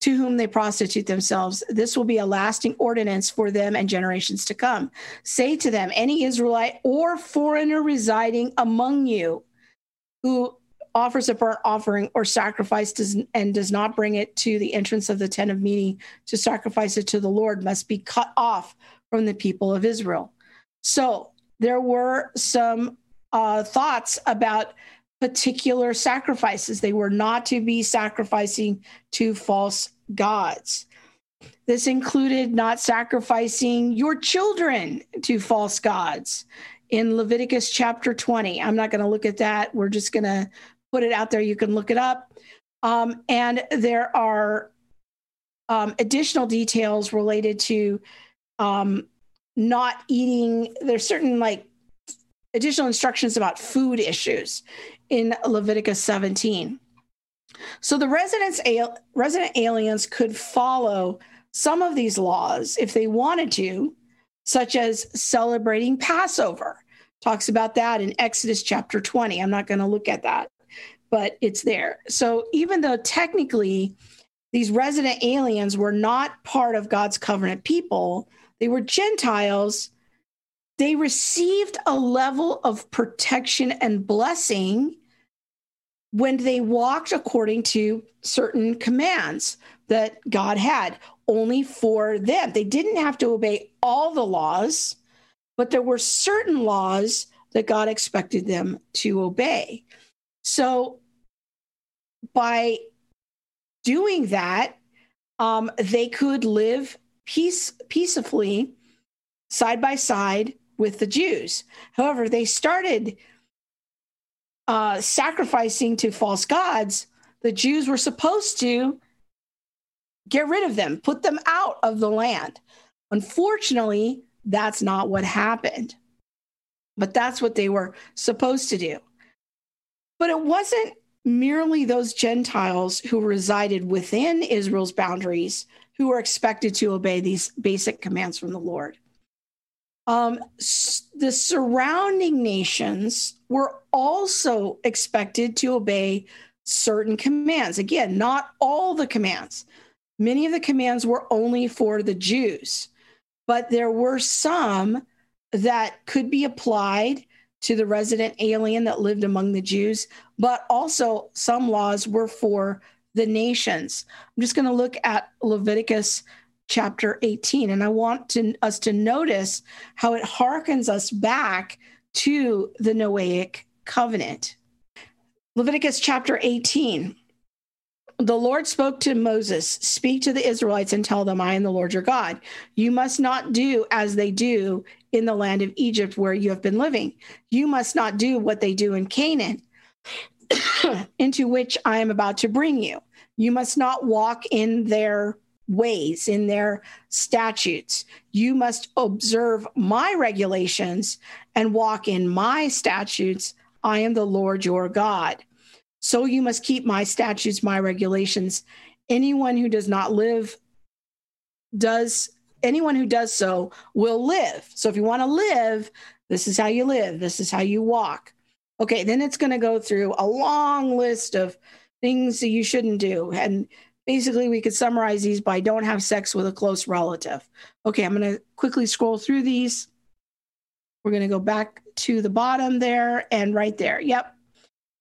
to whom they prostitute themselves this will be a lasting ordinance for them and generations to come say to them any israelite or foreigner residing among you who offers a burnt offering or sacrifice does, and does not bring it to the entrance of the tent of meeting to sacrifice it to the lord must be cut off from the people of Israel. So there were some uh, thoughts about particular sacrifices. They were not to be sacrificing to false gods. This included not sacrificing your children to false gods in Leviticus chapter 20. I'm not going to look at that. We're just going to put it out there. You can look it up. Um, and there are um, additional details related to um, not eating. There's certain like additional instructions about food issues in Leviticus 17. So the residents, resident aliens could follow some of these laws if they wanted to, such as celebrating Passover. Talks about that in Exodus chapter 20. I'm not going to look at that, but it's there. So even though technically these resident aliens were not part of God's covenant people, they were Gentiles. They received a level of protection and blessing when they walked according to certain commands that God had only for them. They didn't have to obey all the laws, but there were certain laws that God expected them to obey. So by doing that, um, they could live peace peacefully side by side with the Jews. However, they started uh, sacrificing to false gods. The Jews were supposed to get rid of them, put them out of the land. Unfortunately, that's not what happened. But that's what they were supposed to do. But it wasn't merely those Gentiles who resided within Israel's boundaries who were expected to obey these basic commands from the Lord. Um, the surrounding nations were also expected to obey certain commands. Again, not all the commands. Many of the commands were only for the Jews, but there were some that could be applied to the resident alien that lived among the Jews, but also some laws were for the nations. I'm just going to look at Leviticus chapter 18, and I want to, us to notice how it harkens us back to the Noahic covenant. Leviticus chapter 18. The Lord spoke to Moses, Speak to the Israelites and tell them, I am the Lord your God. You must not do as they do in the land of Egypt where you have been living. You must not do what they do in Canaan, into which I am about to bring you. You must not walk in their ways, in their statutes. You must observe my regulations and walk in my statutes. I am the Lord your God. So you must keep my statutes, my regulations. Anyone who does not live does anyone who does so will live. So if you want to live, this is how you live, this is how you walk. Okay, then it's going to go through a long list of things that you shouldn't do. And basically, we could summarize these by don't have sex with a close relative. Okay, I'm going to quickly scroll through these. We're going to go back to the bottom there and right there. Yep.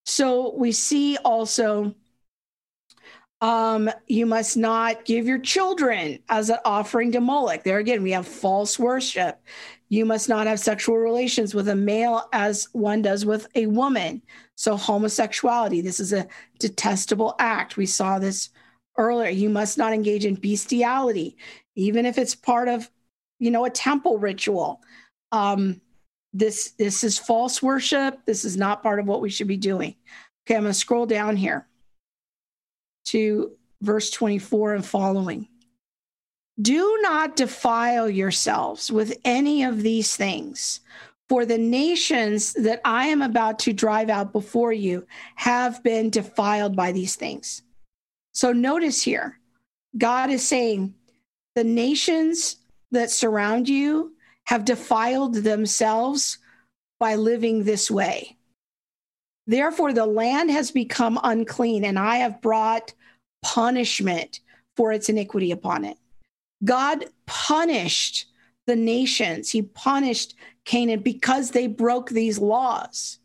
So we see also um, you must not give your children as an offering to Moloch. There again, we have false worship. You must not have sexual relations with a male as one does with a woman. So, homosexuality, this is a detestable act. We saw this earlier. You must not engage in bestiality, even if it's part of, you know, a temple ritual. Um, this this is false worship. This is not part of what we should be doing. Okay, I'm going to scroll down here to verse 24 and following. Do not defile yourselves with any of these things, for the nations that I am about to drive out before you have been defiled by these things. So notice here, God is saying, the nations that surround you have defiled themselves by living this way. Therefore, the land has become unclean, and I have brought punishment for its iniquity upon it. God punished the nations, He punished Canaan because they broke these laws.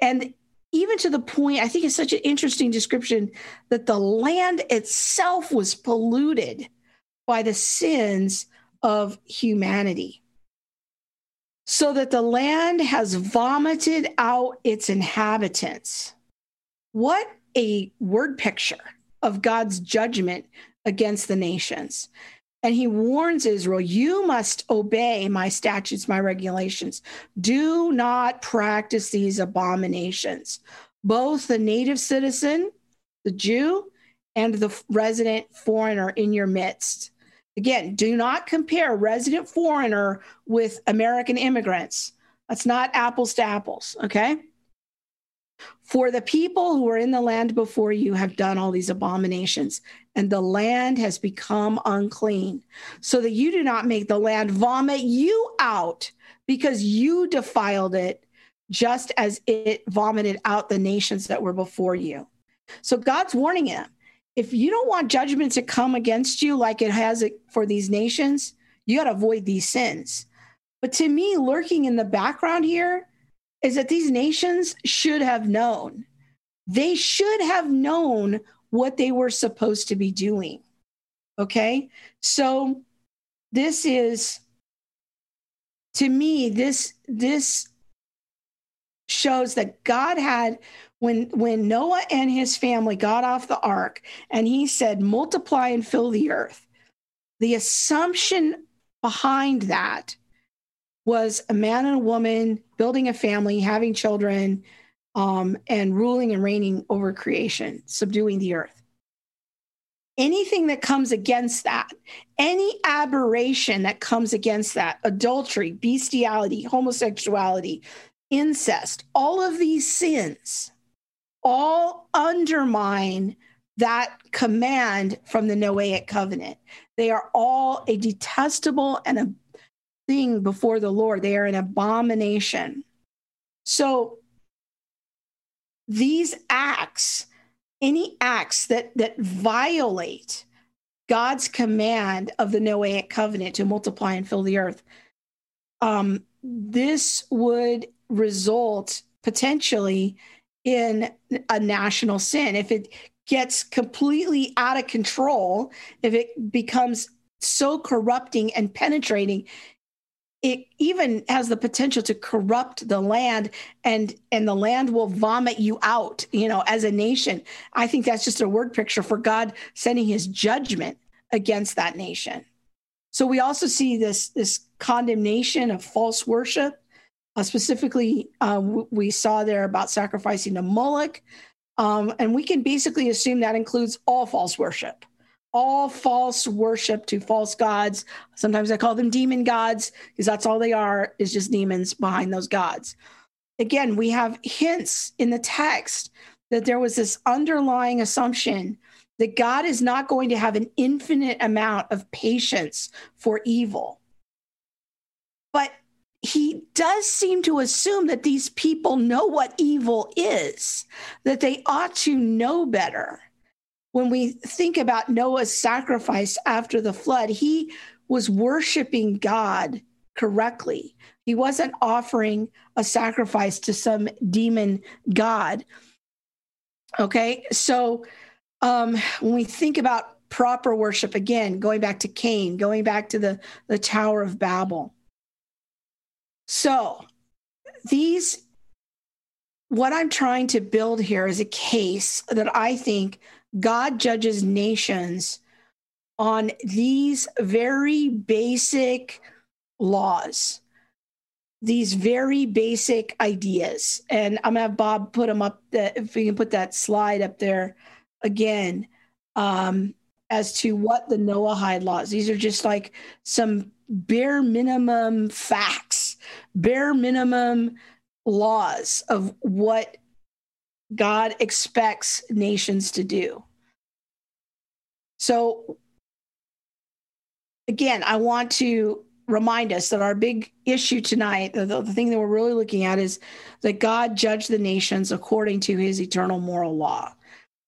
And even to the point, I think it's such an interesting description that the land itself was polluted by the sins of humanity so that the land has vomited out its inhabitants. What a word picture of God's judgment against the nations. And he warns Israel, you must obey my statutes, my regulations. Do not practice these abominations. Both the native citizen, the Jew, and the resident foreigner in your midst. Again, do not compare resident foreigner with American immigrants. That's not apples to apples, okay? For the people who are in the land before you have done all these abominations, and the land has become unclean, so that you do not make the land vomit you out because you defiled it, just as it vomited out the nations that were before you. So God's warning him if you don't want judgment to come against you like it has for these nations, you got to avoid these sins. But to me, lurking in the background here is that these nations should have known. They should have known what they were supposed to be doing. Okay. So this is to me, this this shows that God had when when Noah and his family got off the ark and he said multiply and fill the earth the assumption behind that was a man and a woman building a family having children um, and ruling and reigning over creation subduing the earth anything that comes against that any aberration that comes against that adultery bestiality homosexuality incest, all of these sins all undermine that command from the Noahic covenant. They are all a detestable and a thing before the Lord. They are an abomination. So these acts, any acts that that violate God's command of the Noahic covenant to multiply and fill the earth, um, this would result potentially in a national sin. If it gets completely out of control, if it becomes so corrupting and penetrating, it even has the potential to corrupt the land and and the land will vomit you out you know as a nation. I think that's just a word picture for god sending his judgment against that nation. So we also see this this condemnation of false worship. Uh, specifically, uh, we saw there about sacrificing to Moloch. Um, and we can basically assume that includes all false worship, all false worship to false gods. Sometimes I call them demon gods because that's all they are, is just demons behind those gods. Again, we have hints in the text that there was this underlying assumption that God is not going to have an infinite amount of patience for evil. But he does seem to assume that these people know what evil is, that they ought to know better. When we think about Noah's sacrifice after the flood, he was worshiping God correctly. He wasn't offering a sacrifice to some demon god. Okay, so um, when we think about proper worship, again, going back to Cain, going back to the, the Tower of Babel, so, these, what I'm trying to build here is a case that I think God judges nations on these very basic laws, these very basic ideas. And I'm to have Bob put them up, the, if we can put that slide up there again, um, as to what the Noahide laws. These are just like some bare minimum facts, bare minimum laws of what God expects nations to do. So, again, I want to remind us that our big issue tonight, the, the, thing that we're really looking at, is that God judged the nations according to his eternal moral law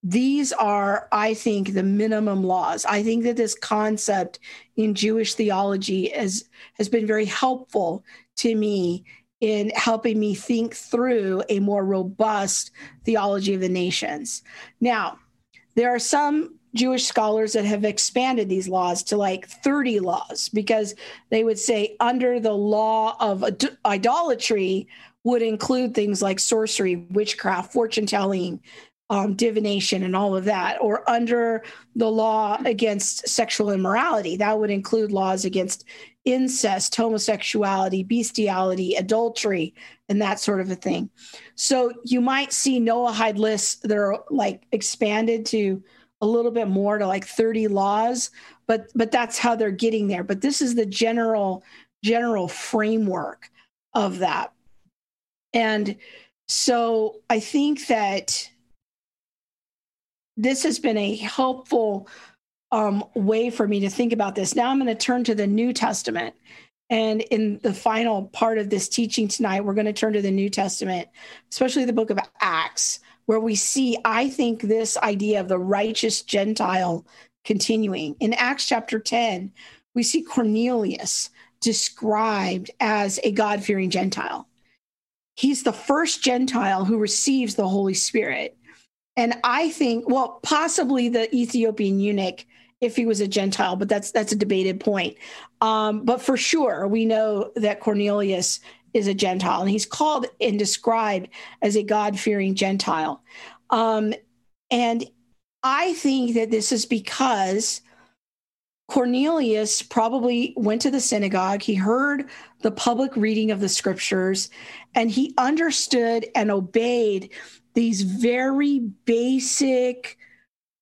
these are, I think, the minimum laws. I think that this concept in Jewish theology has, has been very helpful to me in helping me think through a more robust theology of the nations. Now, there are some Jewish scholars that have expanded these laws to like 30 laws because they would say under the law of idolatry would include things like sorcery, witchcraft, fortune telling, um, divination and all of that, or under the law against sexual immorality. That would include laws against incest, homosexuality, bestiality, adultery, and that sort of a thing. So you might see Noahide lists that are like expanded to a little bit more to like 30 laws, but but that's how they're getting there. But this is the general general framework of that. And so I think that this has been a helpful um, way for me to think about this. Now I'm going to turn to the New Testament. And in the final part of this teaching tonight, we're going to turn to the New Testament, especially the book of Acts, where we see, I think, this idea of the righteous Gentile continuing. In Acts chapter 10, we see Cornelius described as a God fearing Gentile. He's the first Gentile who receives the Holy Spirit. And I think, well, possibly the Ethiopian eunuch if he was a Gentile, but that's that's a debated point. Um, but for sure, we know that Cornelius is a Gentile, and he's called and described as a God fearing Gentile. Um, and I think that this is because Cornelius probably went to the synagogue. He heard the public reading of the scriptures and he understood and obeyed these very basic,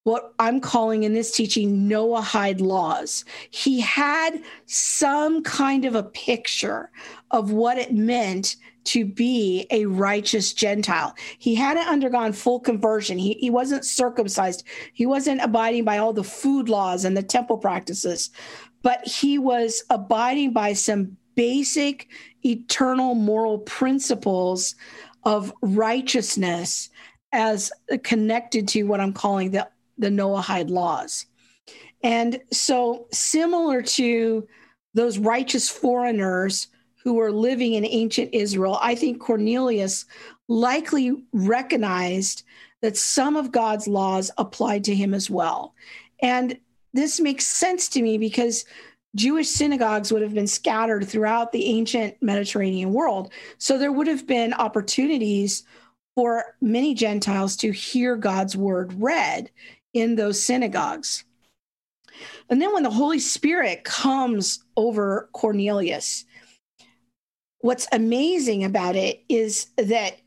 what I'm calling in this teaching, Noah Noahide laws. He had some kind of a picture of what it meant to be a righteous Gentile. He hadn't undergone full conversion. He, he wasn't circumcised. He wasn't abiding by all the food laws and the temple practices, but he was abiding by some basic eternal moral principles of righteousness as connected to what I'm calling the, the Noahide laws. And so, similar to those righteous foreigners who were living in ancient Israel, I think Cornelius likely recognized that some of God's laws applied to him as well. And this makes sense to me because Jewish synagogues would have been scattered throughout the ancient Mediterranean world. So there would have been opportunities for many Gentiles to hear God's word read in those synagogues. And then when the Holy Spirit comes over Cornelius, what's amazing about it is that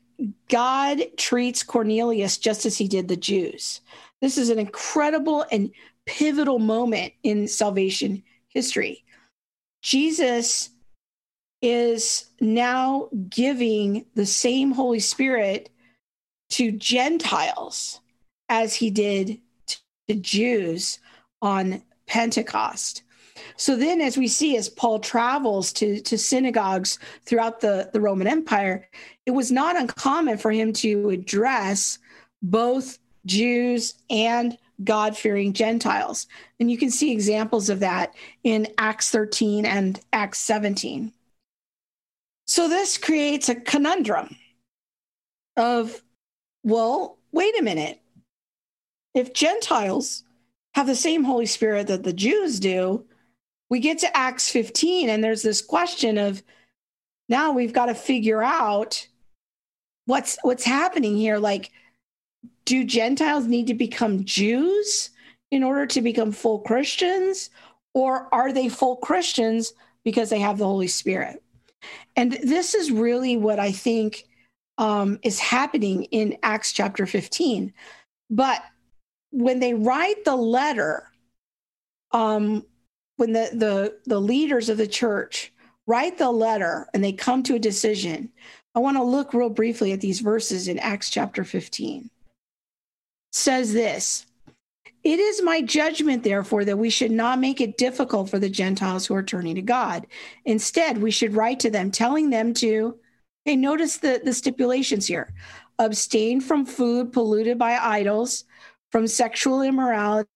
God treats Cornelius just as he did the Jews. This is an incredible and pivotal moment in salvation history. Jesus is now giving the same Holy Spirit to Gentiles as he did to Jews on Pentecost. So then, as we see, as Paul travels to, to synagogues throughout the, the Roman Empire, it was not uncommon for him to address both Jews and God fearing Gentiles. And you can see examples of that in Acts 13 and Acts 17. So this creates a conundrum of, well, wait a minute. If Gentiles have the same Holy Spirit that the Jews do, we get to Acts 15, and there's this question of now we've got to figure out what's what's happening here. Like, do Gentiles need to become Jews in order to become full Christians? Or are they full Christians because they have the Holy Spirit? And this is really what I think um, is happening in Acts chapter 15. But when they write the letter, um, when the, the, the leaders of the church write the letter and they come to a decision, I want to look real briefly at these verses in Acts chapter 15 says this It is my judgment, therefore, that we should not make it difficult for the Gentiles who are turning to God. Instead, we should write to them, telling them to, hey, notice the, the stipulations here abstain from food polluted by idols, from sexual immorality,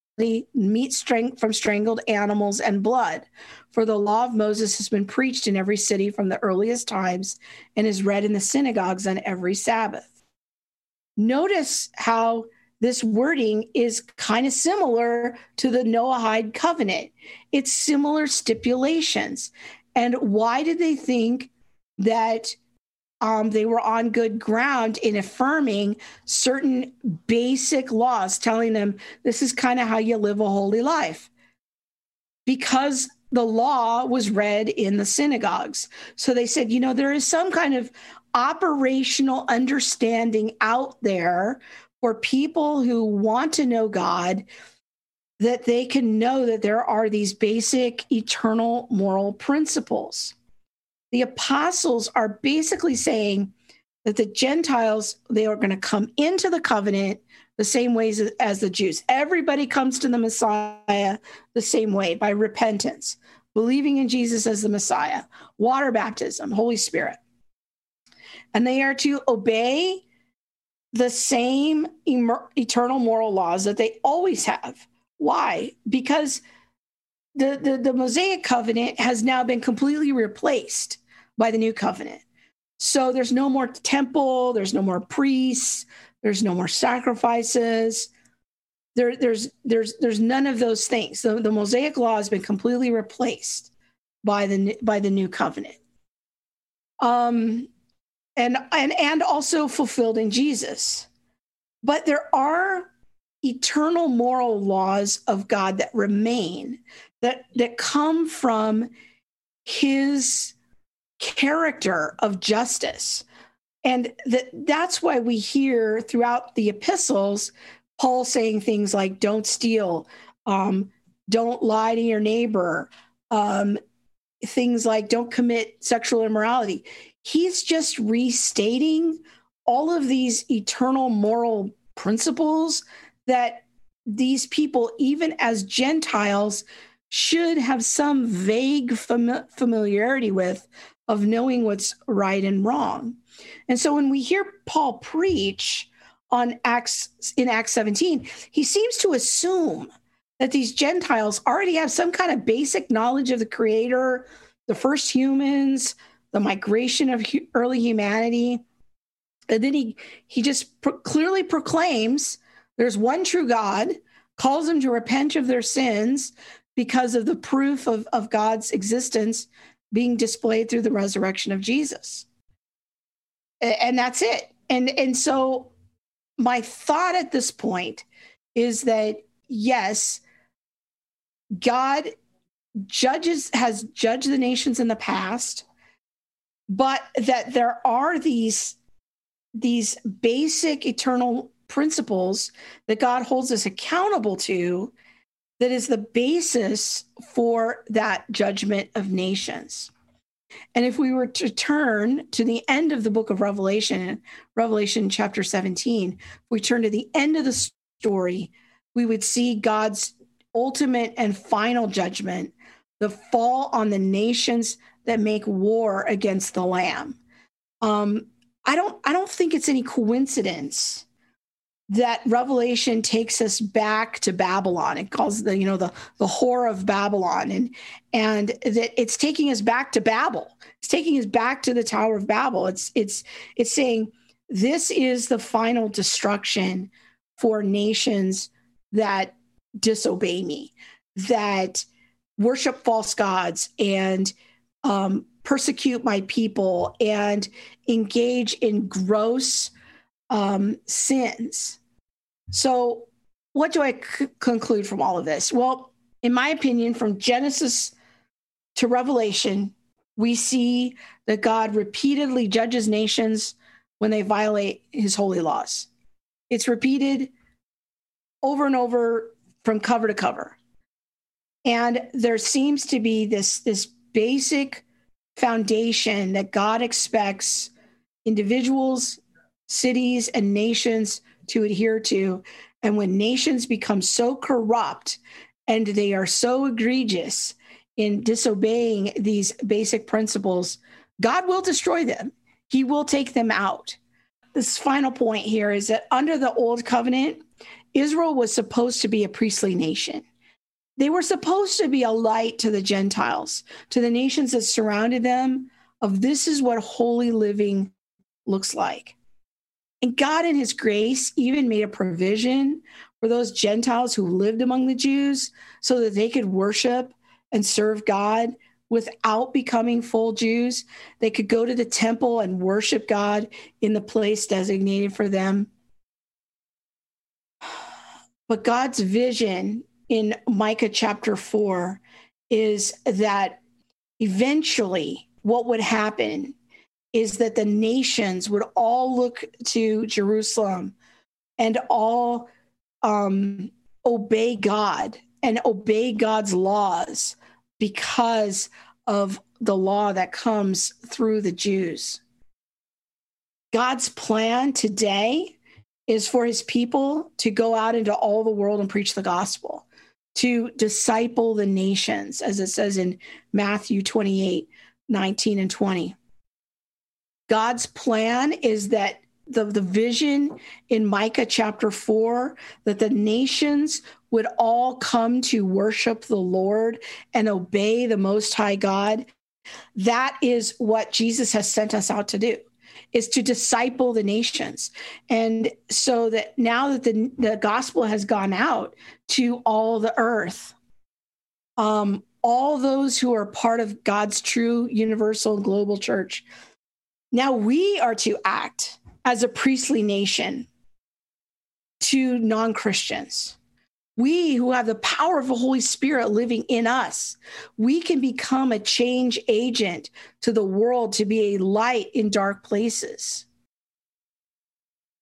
meat strength from strangled animals, and blood. For the law of Moses has been preached in every city from the earliest times and is read in the synagogues on every Sabbath. Notice how this wording is kind of similar to the Noahide covenant. It's similar stipulations. And why did they think that um, they were on good ground in affirming certain basic laws, telling them this is kind of how you live a holy life? Because the law was read in the synagogues. So they said, you know, there is some kind of operational understanding out there for people who want to know God that they can know that there are these basic eternal moral principles. The apostles are basically saying that the Gentiles, they are going to come into the covenant the same ways as the Jews. Everybody comes to the Messiah the same way by repentance, believing in Jesus as the Messiah, water baptism, Holy Spirit. And they are to obey the same emer- eternal moral laws that they always have. Why? Because the, the, the Mosaic covenant has now been completely replaced by the new covenant. So there's no more temple, there's no more priests, there's no more sacrifices. there, there's there's there's none of those things. The, the Mosaic law has been completely replaced by the by the new covenant. Um, and and and also fulfilled in Jesus. But there are eternal moral laws of God that remain that that come from his character of justice. And that that's why we hear throughout the epistles Paul saying things like don't steal, um, don't lie to your neighbor, um, things like don't commit sexual immorality. He's just restating all of these eternal moral principles that these people, even as Gentiles, should have some vague fam- familiarity with of knowing what's right and wrong. And so when we hear Paul preach on Acts in Acts 17, he seems to assume that these Gentiles already have some kind of basic knowledge of the creator, the first humans, the migration of early humanity. And then he he just pro- clearly proclaims there's one true God, calls them to repent of their sins because of the proof of, of God's existence being displayed through the resurrection of Jesus. And that's it. And and so my thought at this point is that yes, God judges has judged the nations in the past, but that there are these these basic eternal principles that God holds us accountable to that is the basis for that judgment of nations. And if we were to turn to the end of the book of Revelation, Revelation chapter 17, if we turn to the end of the story, we would see God's ultimate and final judgment, the fall on the nations that make war against the Lamb. Um, I don't I don't think it's any coincidence that revelation takes us back to babylon. It calls the you know the the whore of babylon and and that it's taking us back to babel. It's taking us back to the tower of babel. It's it's it's saying this is the final destruction for nations that disobey me that worship false gods and um, persecute my people and engage in gross um, sins. So, what do I c- conclude from all of this? Well, in my opinion, from Genesis to Revelation, we see that God repeatedly judges nations when they violate his holy laws. It's repeated over and over from cover to cover. And there seems to be this, this basic foundation that God expects individuals cities and nations to adhere to. And when nations become so corrupt and they are so egregious in disobeying these basic principles, God will destroy them. He will take them out. This final point here is that under the old covenant, Israel was supposed to be a priestly nation. They were supposed to be a light to the Gentiles, to the nations that surrounded them, of this is what holy living looks like. And God, in his grace, even made a provision for those Gentiles who lived among the Jews so that they could worship and serve God without becoming full Jews. They could go to the temple and worship God in the place designated for them. But God's vision in Micah chapter 4 is that eventually what would happen is that the nations would all look to Jerusalem and all um, obey God and obey God's laws because of the law that comes through the Jews. God's plan today is for his people to go out into all the world and preach the gospel, to disciple the nations, as it says in Matthew 28 19 and 20. God's plan is that the, the vision in Micah chapter 4 that the nations would all come to worship the Lord and obey the Most High God. That is what Jesus has sent us out to do. Is to disciple the nations. And so that now that the, the gospel has gone out to all the earth, um, all those who are part of God's true universal global church, now we are to act as a priestly nation to non Christians. We who have the power of the Holy Spirit living in us, we can become a change agent to the world to be a light in dark places.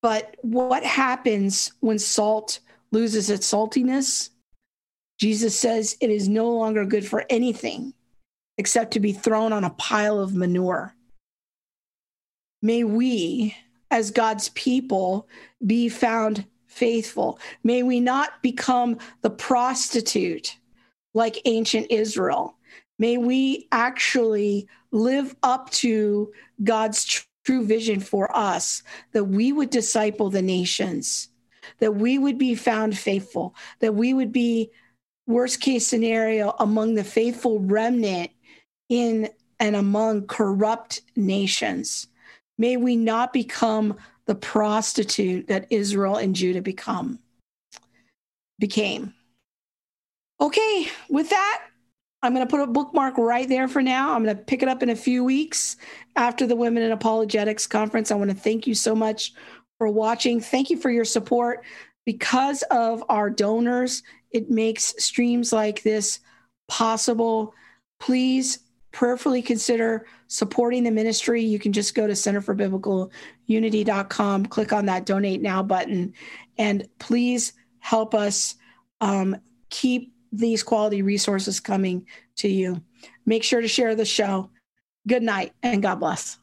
But what happens when salt loses its saltiness? Jesus says it is no longer good for anything except to be thrown on a pile of manure. May we, as God's people, be found faithful. May we not become the prostitute like ancient Israel. May we actually live up to God's true vision for us that we would disciple the nations, that we would be found faithful, that we would be, worst case scenario, among the faithful remnant in and among corrupt nations. May we not become the prostitute that Israel and Judah become became. Okay, with that, I'm going to put a bookmark right there for now. I'm going to pick it up in a few weeks after the Women in Apologetics conference. I want to thank you so much for watching. Thank you for your support. Because of our donors, it makes streams like this possible. Please prayerfully consider supporting the ministry, you can just go to centerforbiblicalunity.com, click on that donate now button, and please help us um, keep these quality resources coming to you. Make sure to share the show. Good night and God bless.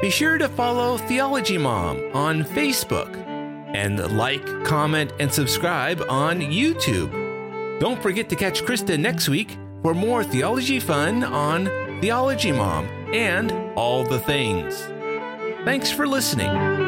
Be sure to follow Theology Mom on Facebook and like, comment, and subscribe on YouTube. Don't forget to catch Krista next week for more theology fun on Theology Mom and all the things. Thanks for listening.